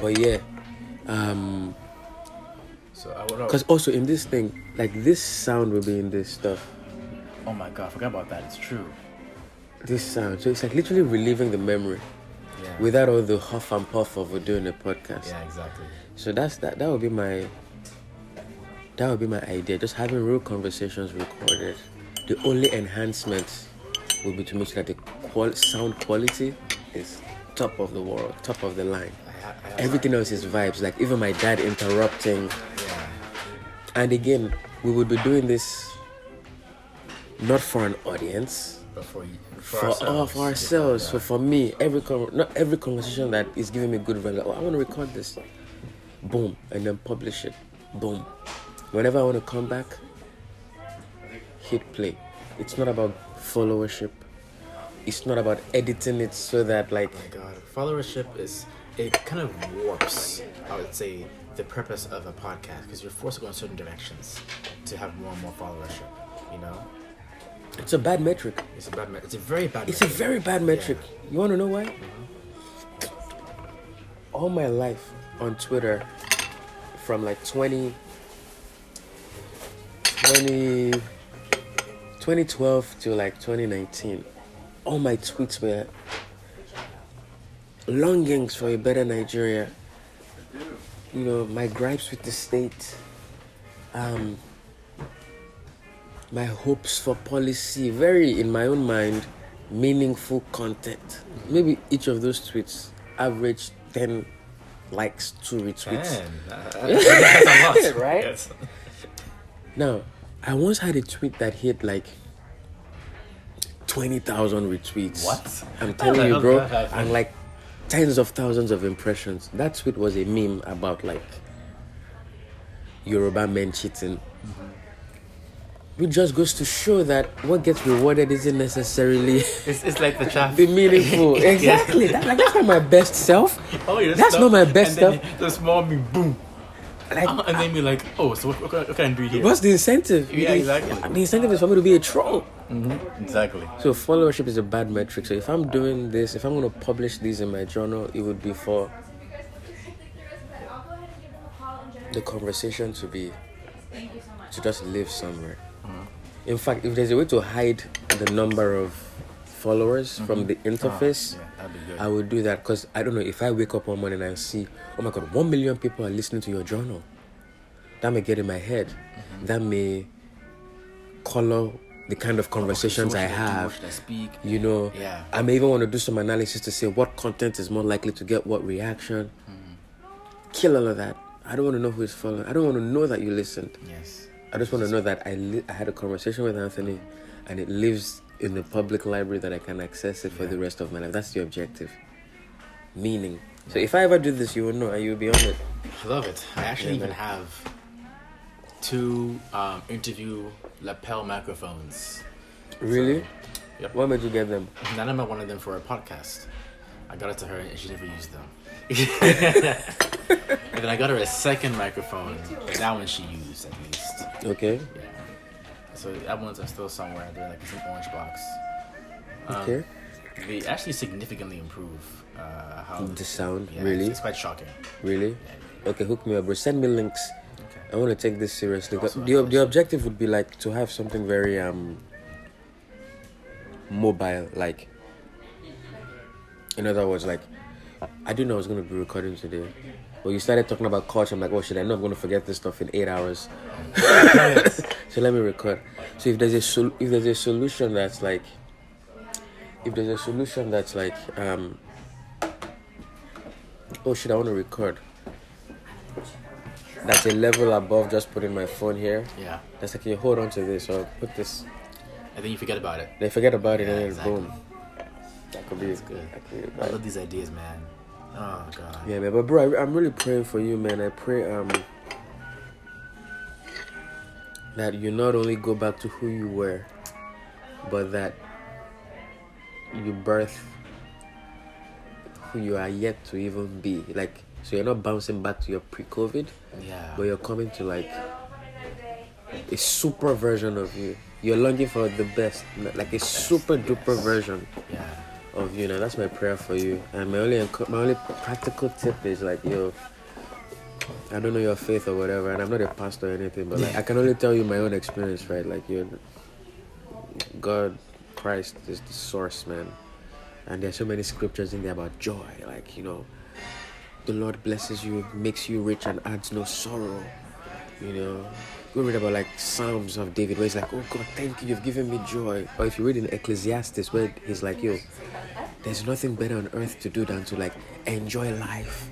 but yeah, um, So I would. because also in this thing, like this sound will be in this stuff. Oh my god, I forgot about that. It's true. This sound, so it's like literally reliving the memory Yeah. without all the huff and puff of doing a podcast. yeah, exactly. So that's that. That would be my. That would be my idea. Just having real conversations recorded. The only enhancement would be to make sure that the qual- sound quality is top of the world, top of the line. I ha- I have Everything else is vibes. Like even my dad interrupting. And again, we would be doing this not for an audience, But for you, for, oh, for ourselves. Yeah. So for me, every con- not every conversation that is giving me good value. Like, oh, I want to record this, boom, and then publish it, boom. Whenever I want to come back, hit play. It's not about followership. It's not about editing it so that like oh my god, followership is it kind of warps. I would say the purpose of a podcast because you're forced to go in certain directions to have more and more followership. You know, it's a bad metric. it's a bad. Me- it's a very bad. It's a metric. very bad metric. You want to know why? Mm-hmm. All my life on Twitter, from like 20, 20, 2012 to like 2019, all my tweets were longings for a better Nigeria. You know, my gripes with the state, um, my hopes for policy, very in my own mind, meaningful content. Maybe each of those tweets average 10 likes, two retweets. Man, that's a lot, Right? Yes. Now, I once had a tweet that hit like 20,000 retweets. What? I'm telling you, bro. And like tens of thousands of impressions. That tweet was a meme about like Yoruba men cheating. Mm-hmm. Which just goes to show that what gets rewarded isn't necessarily It's, it's like the traffic. the meaningful. Exactly. That, like, that's not my best self. Oh, That's not my best and stuff. The small me boom, Like, and then be like, oh, so what, what, can I- what can I do here? what's the incentive? Yeah, exactly. The incentive is for me to be a troll. Mm-hmm, exactly. So followership is a bad metric. So if I'm doing this, if I'm going to publish these in my journal, it would be for the conversation to be to just live somewhere. Mm-hmm. In fact, if there's a way to hide the number of followers from mm-hmm. the interface, ah, Yeah, be good. I would do that because I don't know if I wake up one morning and I see, oh my god, one million people are listening to your journal. That may get in my head. That may color the kind of conversations I what should do? have. I speak? You know, Yeah. I may even want to do some analysis to say what content is more likely to get what reaction. Kill all of that. I don't want to know who is following. I don't want to know that you listened. Yes. I just want to know that I, li- I had a conversation with Anthony and it lives in the public library that I can access it for the rest of my life. That's the objective. Meaning. So if I ever do this, you will know and you'll be on it. I love it. I actually Yeah, even man. have two um, interview lapel microphones. Really? Yep. What made you get them? None of them wanted them for a podcast. I got it to her and she never used them. and then I got her a second microphone. That one she used at least. Okay. Yeah. So that ones are still somewhere. They're like an orange box. Um, Okay. They actually significantly improve uh, how The sound, Yeah, really? It's, it's quite shocking. Really? Okay, hook me up, bro. Send me links. Okay. I want to take this seriously. Also, the, the objective would be like to have something very um mobile, like in other words, like I didn't know I was gonna be recording today. But you started talking about culture. I'm like, oh shit, I know I'm gonna forget this stuff in eight hours. so let me record. So if there's a sol- if there's a solution that's like if there's a solution that's like um oh shit, I want to record. That's a level above just putting my phone here. Yeah. That's like you hold on to this or put this. And then you forget about it. They forget about it Yeah, and then exactly. boom. That could be That's good. That could be I love these ideas, man. Oh god. Yeah, man. But bro, I, I'm really praying for you, man. I pray um that you not only go back to who you were, but that you birth who you are yet to even be. Like, so you're not bouncing back to your pre-COVID, Yeah. but you're coming to like a super version of you. You're longing for the best, like a super duper version Yeah. Of you. Now that's my prayer for you. And my only my only practical tip is like, yo, I don't know your faith or whatever, and I'm not a pastor or anything, but like I can only tell you my own experience, right? Like you, God, Christ is the source, man. And there's so many scriptures in there about joy, like you know, the Lord blesses you, makes you rich, and adds no sorrow. You know, go read about like Psalms of David, where he's like, "Oh God, thank you, you've given me joy." Or if you read in Ecclesiastes, where he's like, "Yo, there's nothing better on earth to do than to like enjoy life."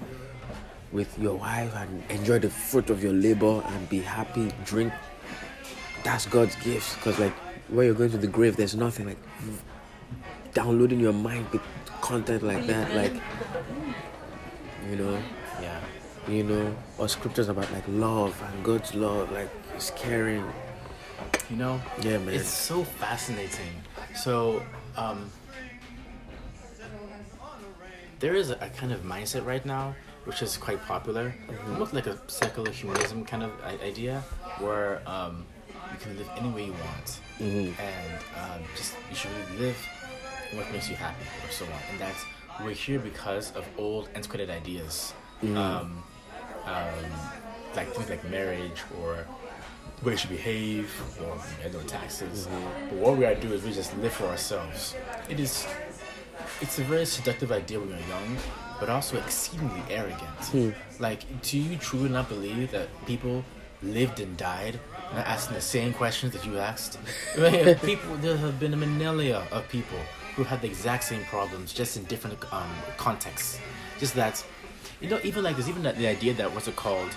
with your wife and enjoy the fruit of your labor and be happy, drink. That's God's gifts. Because, like, when you're going to the grave, there's nothing like downloading your mind with content like that. Like, you know, Yeah. you know, or scriptures about like love and God's love, like, Caring. You know, Yeah, man. it's so fascinating. So, um, there is a, a kind of mindset right now which is quite popular, almost like a secular humanism kind of idea, where um, you can live any way you want, and um, just you should really live what makes you happy, or so on. And that's we're here because of old antiquated ideas, um, um, like things like marriage or way you should behave or pay no taxes. But what we gotta do is we just live for ourselves. It is it's a very seductive idea when you're young, but also exceedingly arrogant. Like, do you truly not believe that people lived and died not asking the same questions that you asked? People there have been a millennia of people who had the exact same problems, just in different um, contexts. Just that, you know, even like there's even that, the idea that what's it called?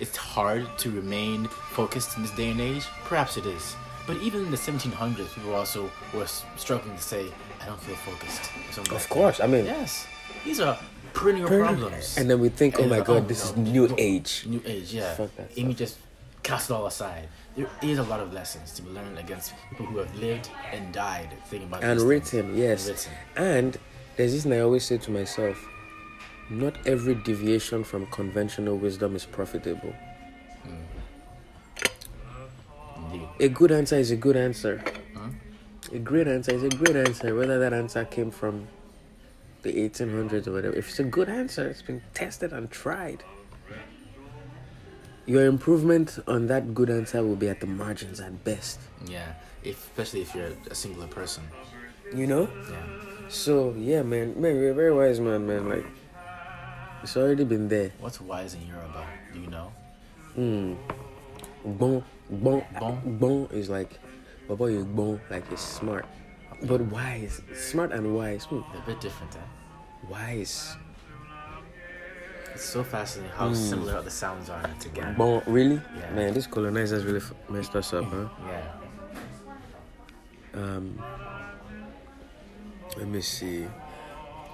It's hard to remain focused in this day and age. Perhaps it is. But even in the 1700s, people also were struggling to say, "I don't feel focused." something Of like course, I mean. Yes, these are perennial problems. and then we think, oh my like, God, this oh, is new no, age. New age, yeah. Fuck that Amy just cast it all aside. There is a lot of lessons to be learned against people who have lived and died thinking about and these things. written, yes. Written. And there's this thing I always say to myself: not every deviation from conventional wisdom is profitable. Indeed. A good answer is a good answer. A great answer is a great answer, whether that answer came from the 1800s or whatever. If it's a good answer, it's been tested and tried. Your improvement on that good answer will be at the margins at best. Yeah, if, especially if you're a singular person. You know? Yeah. So, yeah, man. Man, you're a very wise man, man. Like, it's already been there. What's wise in Yoruba? Do you know? Hmm. Bon, bon, Bon? bon is like, Baba, you bon, like it's smart. But wise, smart and wise. Hmm. They're a bit different, eh? Wise. It's so fascinating how similar the sounds are together. Bon, really? Yeah. Man, these colonizers really f- messed us up, huh? Yeah. Um, let me see.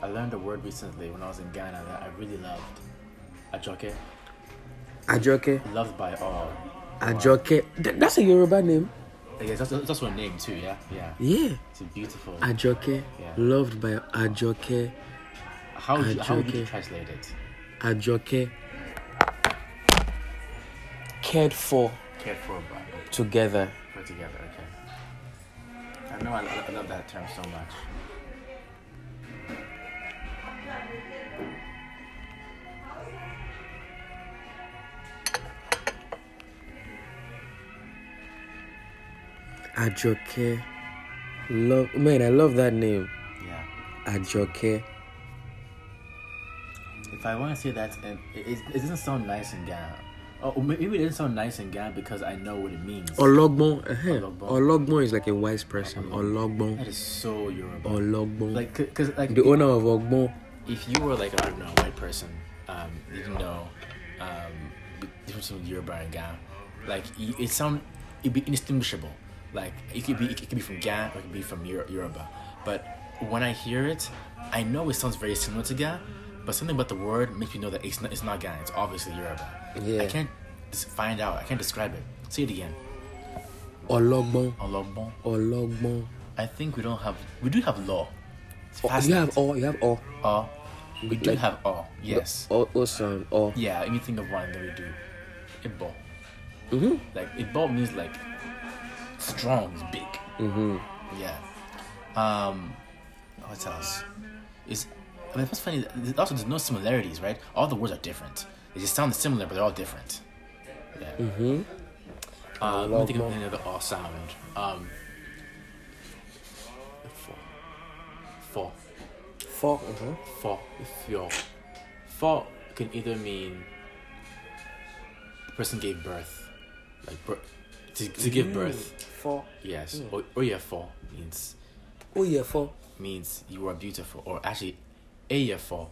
I learned a word recently when I was in Ghana that I really loved. Ajoke. Ajoke. Loved by all. Ajoke. Th- that's a Yoruba name. Yes, that's, that's a name too, yeah? Yeah. Yeah. It's a beautiful. Ajoke. Yeah. Loved by Ajoke. how, would you, how would you Ajoke. translate it? Ajoke. Cared for Cared for by. together. Put together, okay. I know I, I love that term so much. Ajoke. Love. Man, I love that name. Yeah. Ajoke. If I want to say that, it, it, it doesn't sound nice in Ghana. Oh, or maybe it doesn't sound nice in Ghana because I know what it means. Ologbon. uh Ologbon. Ologbon is like a wise person. Ologbon. That is so Yoruba. Ologbon. Like, cause like the owner of Ogbon. if you were like I don't know a white person, um, you didn't know um, the difference between Yoruba and Ghana. Like it sound it'd be indistinguishable. Like it could be it could be from Ghana or it could be from Yor- Yoruba. But when I hear it, I know it sounds very similar to Ghana, but something about the word makes me know that it's not it's not Ghana. It's obviously Yoruba. Yeah. I can't find out. I can't describe it. Say it again. Ologbon. Ologbon. Ologbon. I think we don't have. We do have law. Oh, you have all. You have all. Aw. We do Like- have all. Yes. All, all sound. All. Yeah, Anything of one that we do. Ibo. Mhm. Like Ibo means like strong, it's big. Mhm. Yeah. Um what else? Is I mean, what's funny? Also, there's no similarities, right? All the words are different. They just sound similar, but they're all different. Yeah. Mm-hmm. Uh, let me think of another all sound. Um, four. Four. Four. Uh-huh. Four. If you're four can either mean the person gave birth, like birth, to, to give birth. Mm. Four. Yes. Or yeah, four means Oh yeah, four. means you are beautiful, or actually, a four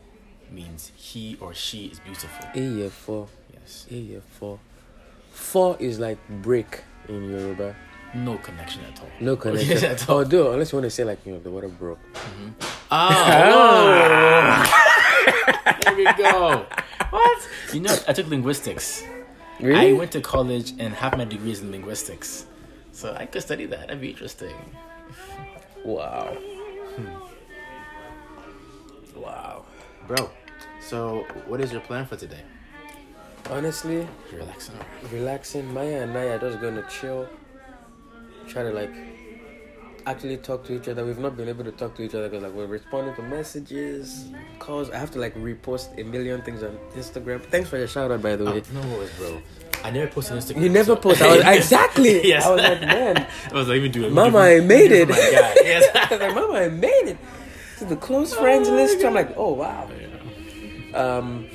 means he or she is beautiful. A four. Yes. A four. Four is like break in Yoruba. No connection at all. No connection. at all. Although, unless you want to say like you know the water broke. Mm-hmm. Ah, oh, there we go. What? You know, I took linguistics. I went to college and have my degree is in linguistics. So I could study that. That'd be interesting. Wow. Hmm. Wow. Bro, so what is your plan for today? Honestly, relaxing. relaxing. Maya and I are just gonna chill. Try to like actually talk to each other. We've not been able to talk to each other because like we're responding to messages, calls. I have to like repost a million things on Instagram. Thanks for your shout out, by the way. Oh, no worries, bro. I never posted on Instagram. You never so- post. I was exactly. Yes. I was like, man, I was like, even do it. Mama, I made it. Yes. I was like, Mama, I made it to the close friends my list. I'm like, oh wow. Um,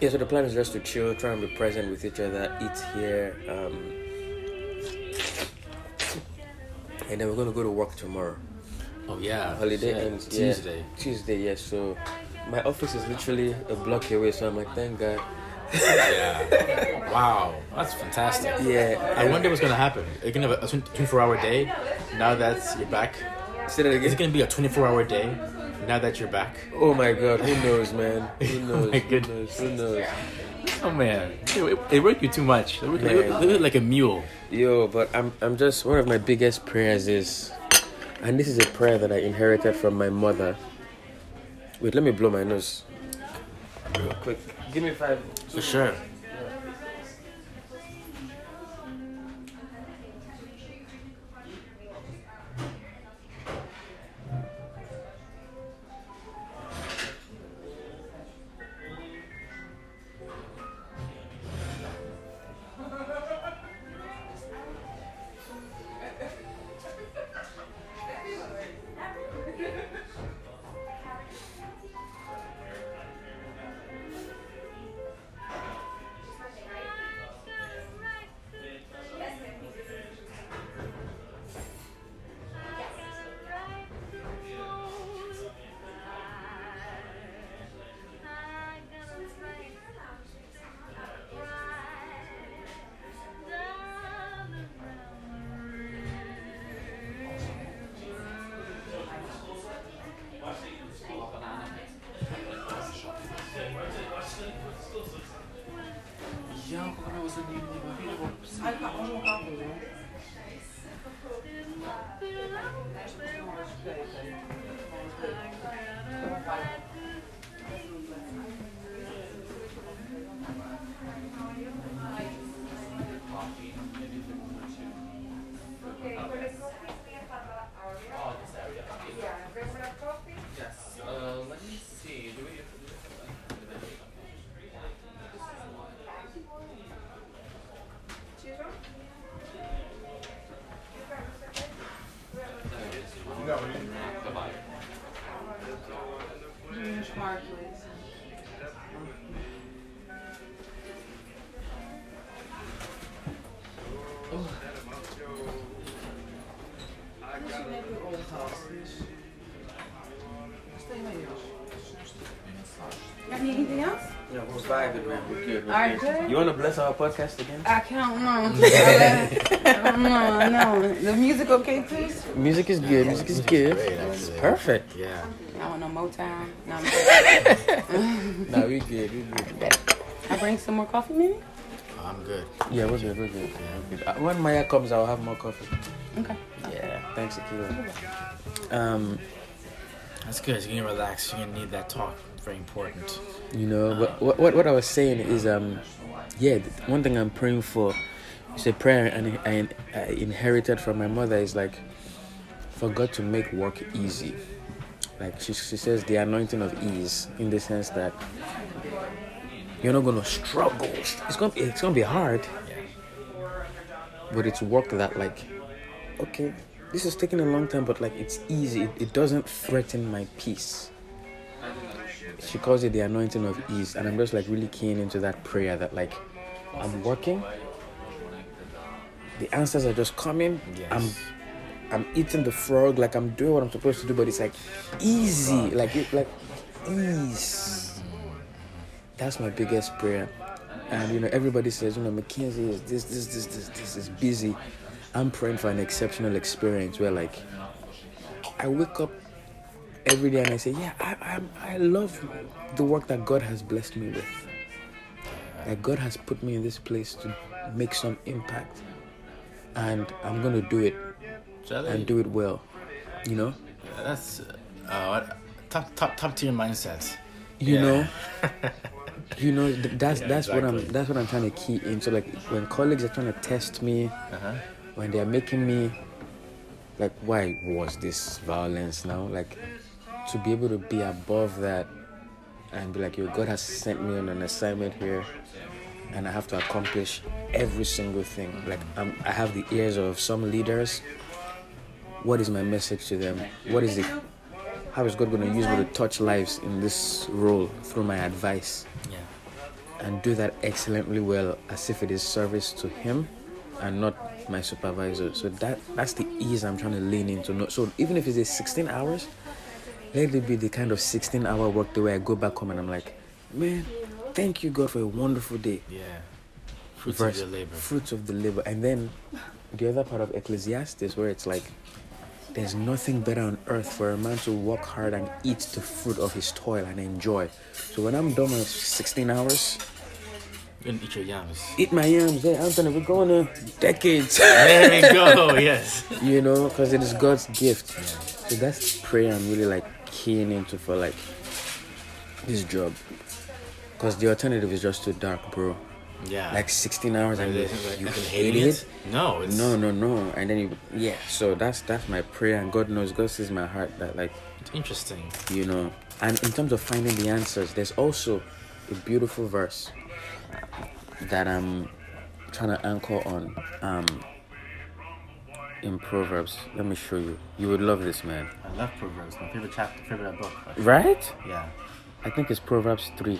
yeah. So the plan is just to chill, try and be present with each other, eat here, um, and then we're gonna go to work tomorrow. Oh yeah. Holiday Shit. ends yeah, Tuesday. Tuesday, yes. so my office is literally a block away. So I'm like, thank God. Yeah. wow, that's fantastic. Yeah. I wonder what's gonna happen. Are you gonna have a 24 hour day now that you're back? Say that Is it gonna be a 24 hour day now that you're back? Oh my God. Who knows, man? Who oh knows? my Who goodness. knows? Who knows? Oh man, it, it worked you too much. It worked, it Man. worked- it worked like a mule. Yo, but I'm I'm just one of my biggest prayers is, and this is a prayer that I inherited from my mother. Wait, let me blow my nose. Real quick, give me five. For sure. Janko, come was in vou Alfa, on va pas. Anything else? Yeah, we're vibing, man. We're good. We're All right, good. good. You want to bless our podcast again? I can't know. I don't know. No. The music okay too? Music is good. Music is good. Great, It's perfect. Yeah. I want no Motown. No, I'm Nah, we good. We good. I bring some more coffee, maybe. I'm good. Yeah, we're good. We're good. We're good. Uh, When Maya comes, I'll have more coffee. Okay. Yeah. Thanks, Akila. Um, That's good. You can relax. You're gonna need that talk. Very important. You know, but what, what what I was saying is, um, yeah, one thing I'm praying for is a prayer and I, I inherited from my mother is like for God to make work easy. Like she, she says, the anointing of ease, in the sense that you're not gonna struggle. It's gonna it's gonna be hard, but it's work that like, okay, this is taking a long time, but like it's easy. It, it doesn't threaten my peace. She calls it the anointing of ease, and I'm just like really keen into that prayer that like I'm working. The answers are just coming. Yes. I'm I'm eating the frog like I'm doing what I'm supposed to do, but it's like easy, like it, like ease. That's my biggest prayer. And you know, everybody says, you know, McKinsey is this, this, this, this, this is busy. I'm praying for an exceptional experience where like I wake up every day and I say, yeah, I, I, I love the work that God has blessed me with. That God has put me in this place to make some impact, and I'm gonna do it Jelly. and do it well. You know, That's uh, top top top tier mindset. you Yeah. know, you know. That's Yeah, that's what I'm that's what I'm trying to key in. So Like when colleagues are trying to test me, Uh-huh. when they're making me like, why was this violence now? Like to be able to be above that and be like, yo, God has sent me on an assignment here, and I have to accomplish every single thing. Like I'm, I have the ears of some leaders. What is my message to them? What is it? How is God going to use me to touch lives in this role through my advice? Yeah. and do that excellently well as if it is service to him and not my supervisor so that that's the ease i'm trying to lean into so even if it's 16 hours let it be the kind of 16 hour work the way i go back home and i'm like man thank you god for a wonderful day Yeah. Fruits Verse- of your labor. fruits of the labor and then the other part of ecclesiastes where it's like there's nothing better on earth for a man to work hard and eat the fruit of his toil and enjoy so when i'm done with 16 hours You can eat your yams. eat my yams. Hey, Anthony, we're going to decades. There we go. Yes. you know, because it is God's gift. So that's prayer I'm really like keen into for like this job. Because the alternative is just too dark, bro. Yeah. Like 16 hours and you, Like, you hate hating it. No, it's No, no, no. And then you, yeah. So that's that's my prayer, and God knows, God sees my heart that like it's interesting. you know. And in terms of finding the answers, there's also a beautiful verse that I'm trying to anchor on um, in Proverbs. Let me show you. You would love this, man. I love Proverbs. My favorite chapter, favorite book. Right? Yeah. I think it's Proverbs 3.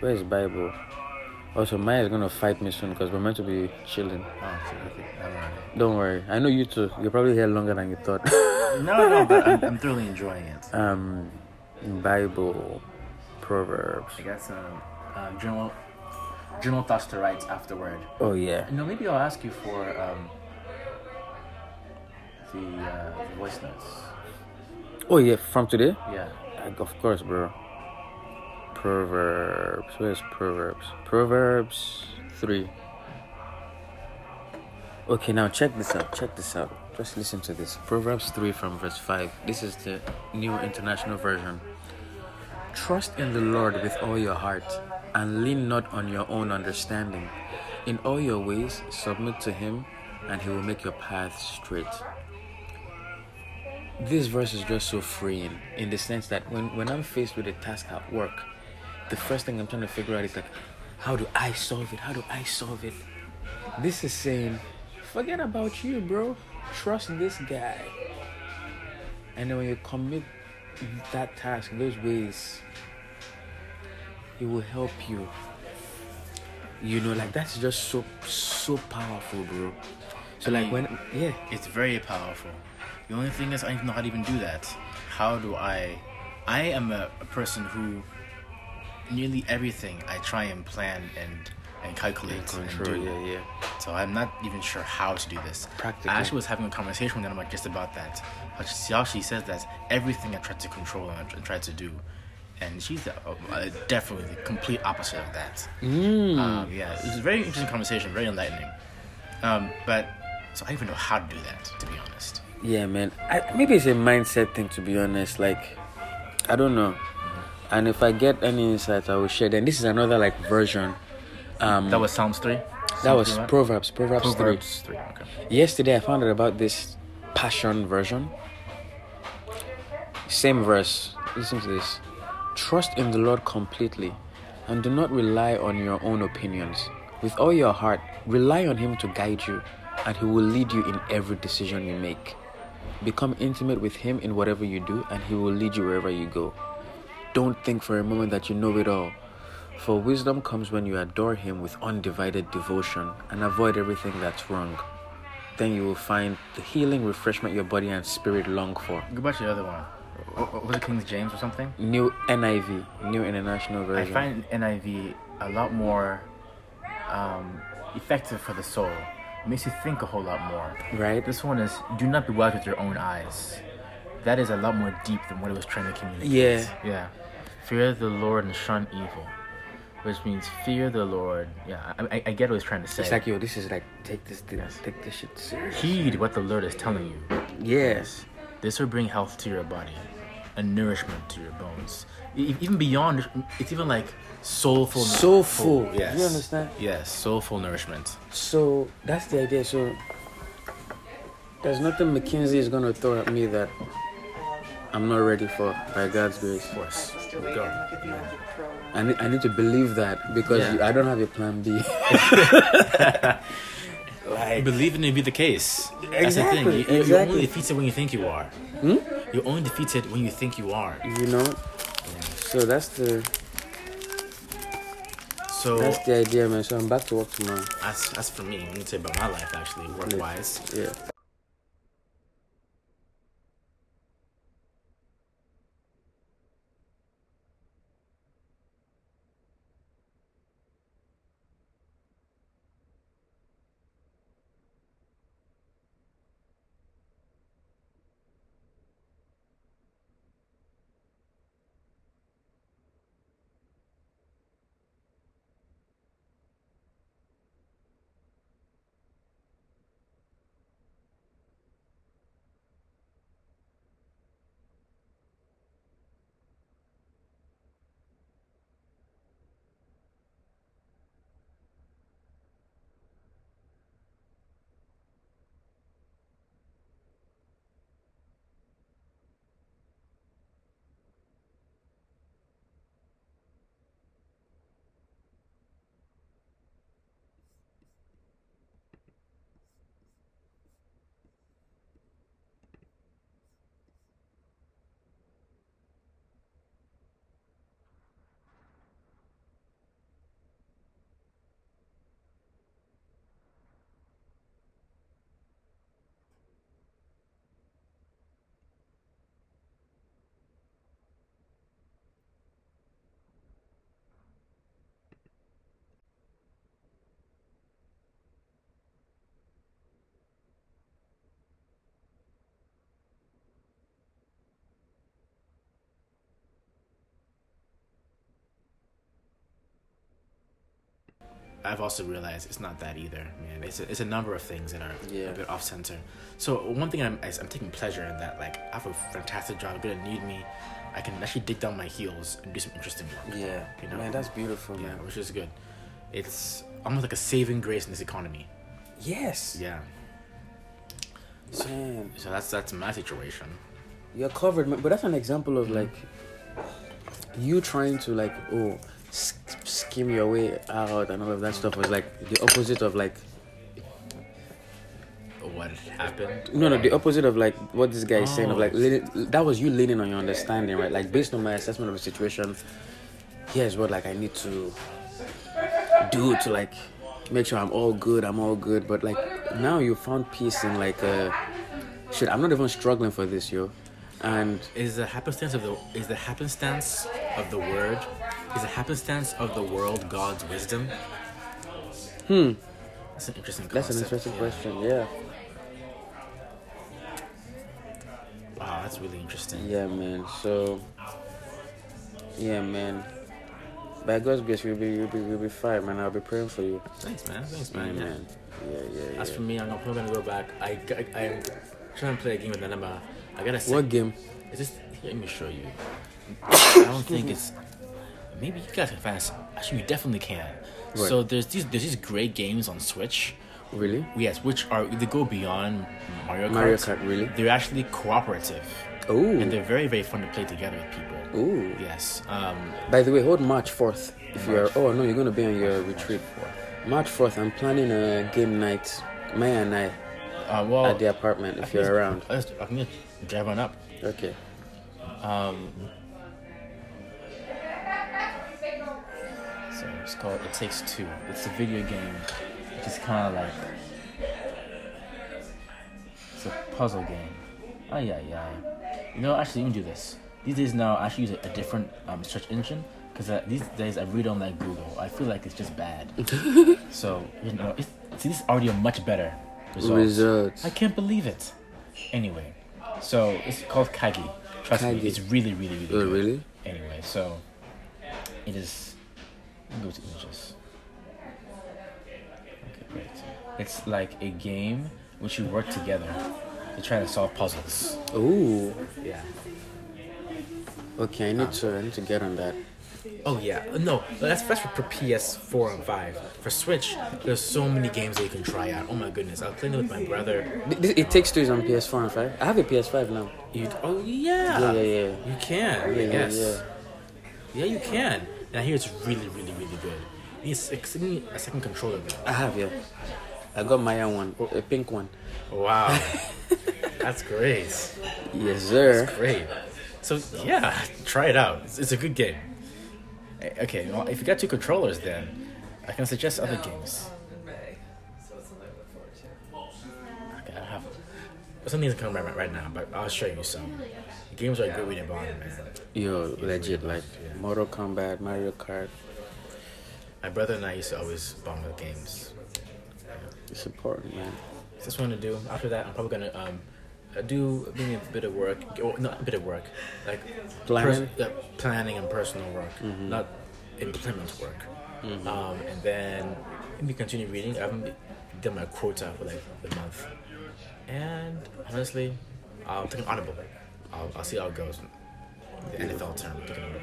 Where is Bible? Also, Maya is gonna fight me soon because we're meant to be chilling. Oh, okay. Don't worry. I know you too. You're probably here longer than you thought. No, no, but I'm, I'm thoroughly enjoying it. um, Bible, Proverbs. I got some uh, journal journal thoughts to write afterward. Oh yeah. No, maybe I'll ask you for um, the, uh, the voice notes. Oh yeah. From today. Yeah. Like, of course, bro. Proverbs. Where's Proverbs? Proverbs 3. Okay, now check this out. Check this out. Just listen to this. Proverbs 3 from verse 5. This is the New International Version. Trust in the Lord with all your heart and lean not on your own understanding. In all your ways, submit to Him, and He will make your path straight this verse is just so freeing in the sense that when, when I'm faced with a task at work, the first thing I'm trying to figure out is like, how do I solve it? How do I solve it? This is saying, forget about you, bro. Trust this guy. And then when you commit that task, those ways, it will help you. You know, like that's just so so powerful, bro. So like mm. when yeah, It's very powerful. The only thing is, I don't know how to even do that. How do I? I am a, a person who nearly everything I try and plan and and calculate and control, do. yeah, yeah. So I'm not even sure how to do this. Practically. I actually was having a conversation with them just about that. She, she says that everything I try to control and I try- to do, and she's uh, uh, definitely the complete opposite of that. Mm. Um, yeah, it was a very interesting conversation, very enlightening. Um, but so I don't even know how to do that, to be honest. Yeah, man. I, maybe it's a mindset thing, to be honest. Like, I don't know. And if I get any insights, I will share. Then this is another like version. Um, That was Psalms three. that was right? Proverbs. Proverbs, Proverbs three. Okay. three. Yesterday, I found out about this Passion version. Same verse, listen to this. Trust in the Lord completely and do not rely on your own opinions. With all your heart, rely on Him to guide you, and He will lead you in every decision you make. Become intimate with Him in whatever you do, and He will lead you wherever you go. Don't think for a moment that you know it all. For wisdom comes when you adore Him with undivided devotion and avoid everything that's wrong. Then you will find the healing refreshment your body and spirit long for. Go back to the other one. Was it King James or something? New NIV, New International Version. I find NIV a lot more um, effective for the soul. Makes you think a whole lot more. right? This one is do not be wise with your own eyes. That is a lot more deep than what it was trying to communicate. Yeah. Yeah. Fear the Lord and shun evil. Which means fear the Lord. Yeah, I, I, I get what he's trying to say. It's like yo, this is like take this, thing, take this shit serious. Heed what the Lord is telling you. Yes. This will bring health to your body and nourishment to your bones. E- even beyond, it's even like soulful. Soulful. Yes. You understand? Yes, soulful nourishment. So that's the idea. So there's nothing McKinsey is gonna throw at me that I'm not ready for by God's grace. Of course. Go. I need, I need to believe that because Yeah. you- I don't have a plan B. like Believe it to be the case. That's the thing. You, you- You're only defeated when you think you are. Hmm? You're only defeated when you think you are. you know. So that's the So that's the idea, man. So I'm back to work tomorrow. that's that's for me. I'm gonna say about my life actually, work wise. Yeah. I've also realized it's not that either, man. It's a, it's a number of things that are Yeah. a bit off center. So one thing I'm I'm taking pleasure in that. Like I have a fantastic job, good need me. I can actually dig down my heels and do some interesting work. Yeah. You know? Man, that's beautiful, Yeah, man. which is good. It's almost like a saving grace in this economy. Yes. Yeah. Man, So that's that's my situation. you're covered, man. But that's an example of mm-hmm. like you trying to like oh skim your way out and all of that stuff was like the opposite of like What happened? no no the opposite of like what this guy is saying of Oh. like that was you leaning on your understanding right like based on my assessment of the situation here's what like I need to do to like make sure I'm all good I'm all good but like now you found peace in like uh shit I'm not even struggling for this yo and Is the happenstance of the is the happenstance of the word is the happenstance of the world God's wisdom? hmm That's an interesting. that's an interesting Yeah. question yeah Wow, that's really interesting. Yeah, man. So, yeah, man. By God's grace, we'll be, we'll be, we'll be fine, man. I'll be praying for you. Thanks, man. Thanks, man. Yeah. man. Yeah, yeah, yeah. As for me, I'm probably gonna go back. I, I I'm trying to play a game with Nanama. I gotta say, What game? Is this? Let me show you. I don't think it's. Maybe you guys can find. This. Actually, you definitely can. Right. So there's these there's these great games on Switch. Really? Yes, which are they go beyond Mario Kart. Mario Kart, really? They're actually cooperative. Ooh. and they're very very fun to play together with people. Ooh. Yes. Um, By the way, hold March 4th. If you're, oh no, you're gonna be on your retreat. March 4th, I'm planning a game night, Maya and I, uh, well, at the apartment. If you're around, I'm gonna drive on up. okay. Um, it's called It Takes Two. It's a video game, which is kind of like it's a puzzle game. Oh yeah, yeah. You know, actually, you can do this. These days now, I actually use a, a different um, search engine because uh, these days I really don't like Google. I feel like it's just bad. so you know, it's, see, this is already a much better result. Results. I can't believe it. Anyway, so it's called Kagi. Trust Kagi. me, it's really, really, really Oh good. really? Anyway, so it is. Let me Go to images. Okay, great. It's like a game which you work together to try to solve puzzles. Ooh. Yeah. Okay, I need to, I need to get on that. Oh yeah, uh, no, that's that's for PS4 and five. For Switch, there's so many games that you can try out. Oh my goodness, I was playing it with my brother. Th- th- It takes two is on PS4 and 5. I have a PS5 now. You, oh yeah, Yeah, yeah, yeah. you can. Yeah, yeah, yes. yeah. Yeah, you can. And I hear it's really, really, really good. You need a, you need a second controller though. I have, yeah. I got Maya one, a pink one. Wow, that's great. Yes, sir. Great. So yeah, try it out. It's, it's a good game. Eh, Okay, well, if you got two controllers, then I can suggest other games. Okay, I have something to come right, right now, but I'll show you some. Games are good with your bond, man. Yo, legit, like Mortal Kombat, Mario Kart. My brother and I used to always bond with games. It's important, man. That's what I'm gonna do. After that, I'm probably gonna um, uh, do maybe a bit of work. Or not a bit of work, like Planning? pers- uh, planning and personal work, not employment work. Um, and then maybe continue reading. I haven't done my quota for like the month. And honestly, I'll take an audible. I'll, I'll see how it goes. The NFL term.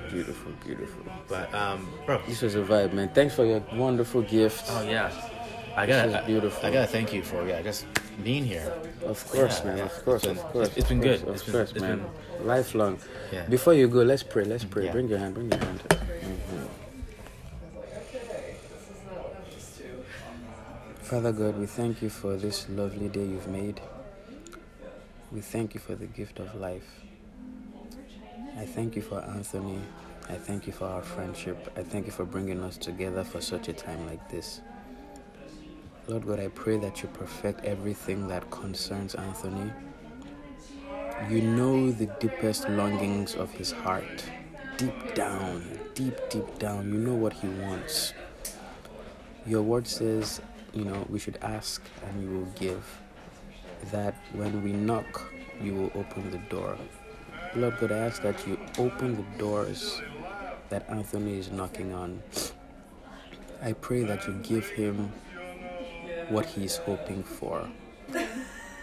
Beautiful, beautiful. But um, bro. This was a vibe, man. Thanks for your wonderful gift. Oh yeah. I gotta, This is beautiful. I, I gotta thank you for yeah, just being here. Of course, Yeah, man. yeah. Of course, of course. it's been good. Of course, man. Lifelong. Yeah. Before you go, let's pray. Let's pray. Yeah. Bring your hand. Bring your hand. Mhm. Father God, we thank you for this lovely day you've made. We thank you for the gift of life. I thank you for Anthony. I thank you for our friendship. I thank you for bringing us together for such a time like this. Lord God, I pray that you perfect everything that concerns Anthony. You know the deepest longings of his heart. Deep down, deep, deep down, you know what he wants. Your word says, you know, we should ask and you will give. That when we knock, you will open the door. Lord God, I ask that you open the doors that Anthony is knocking on. I pray that you give him what he is hoping for.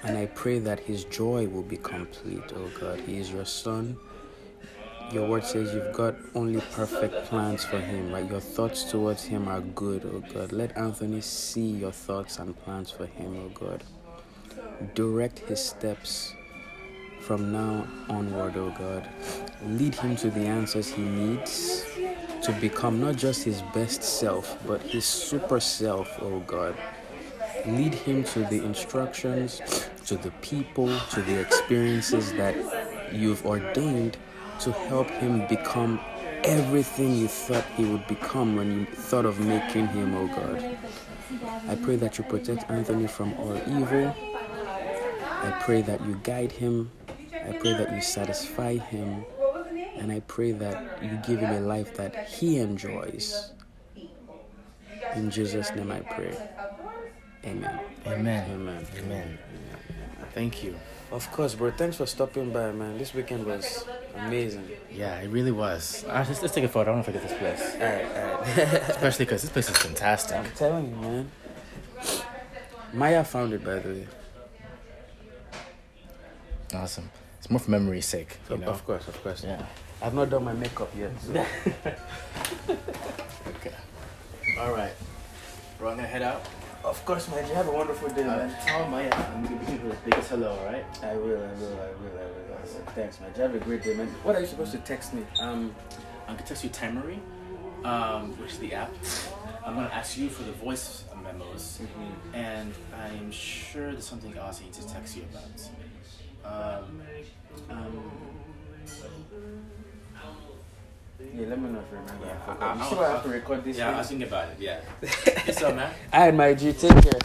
And I pray that his joy will be complete, oh God. He is your son. Your word says you've got only perfect plans for him, right? Your thoughts towards him are good, oh God. Let Anthony see your thoughts and plans for him, oh God. Direct his steps from now onward, oh God. Lead him to the answers he needs to become not just his best self, but his super self, oh God. Lead him to the instructions, to the people, to the experiences that you've ordained to help him become everything you thought he would become when you thought of making him, oh God. I pray that you protect Anthony from all evil. I pray that you guide him. I pray that you satisfy him. And I pray that you give him a life that he enjoys. In Jesus' name I pray. Amen. Amen. Amen. Amen. Thank you. Of course, bro. Thanks for stopping by, man. This weekend was amazing. Yeah, it really was. Uh, let's, let's take a photo. I don't want to forget this place, Alright, alright. especially because this place is fantastic. I'm telling you, man. Maya found it, by the way. Awesome. It's more for memory's sake, you know. Of course, of course. Yeah. I've not done my makeup yet. So. Okay. All right. We're gonna head out. Of course, man. You have a wonderful day, Uh, man. tell Maya I'm gonna give her the biggest hello, all right? I will, I will, I will, I will. Thanks, man. You have a great day, man. What are you supposed to text me? Um, I'm gonna text you Timery, um, which is the app. I'm gonna ask you for the voice memos, and I'm sure there's something else I need to text you about. Um, um, yeah, let me know if you remember. Yeah, I forgot. I- you I'll- still have to record this. yeah, I thing? was thinking about it. Yeah. Yes, sir, man. All right, my G. Take care.